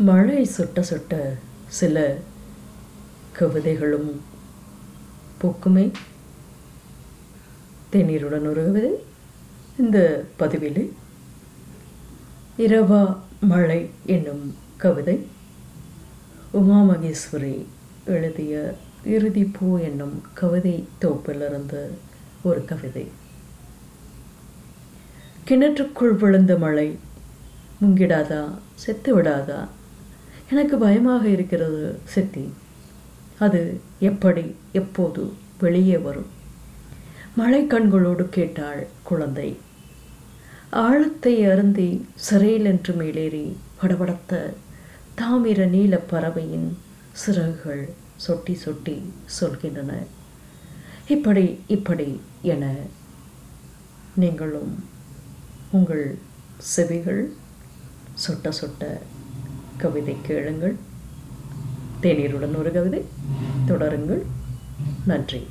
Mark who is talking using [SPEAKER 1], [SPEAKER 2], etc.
[SPEAKER 1] மழை சுட்ட சுட்ட சில கவிதைகளும் பூக்குமே. தேநீருடன் ஒரு கவிதை இந்த பதிவில். இரவா மழை என்னும் கவிதை. உமா மகேஸ்வரி எழுதிய இறுதி பூ என்னும் கவிதை தொகுப்பிலிருந்து ஒரு கவிதை. கிணற்றுக்குள் விழுந்த மழை முங்கிடாதா செத்து விடாதா எனக்கு பயமாக இருக்கிறது சித்தி. அது எப்படி எப்போது வெளியே வரும்? மழை கண்களோடு கேட்டாள் குழந்தை. ஆழத்தை அருந்தி சிறையில் என்று மேலேறி படபடத்த தாமிர நீல பறவையின் சிறகுகள் சொட்டி சொட்டி சொல்கின்றன. இப்படி இப்படி என நீங்களும் உங்கள் செவிகள் சொட்ட சொட்ட கவிதை கேளுங்கள். தேநீருடன் ஒரு கவிதை தொடருங்கள். நன்றி.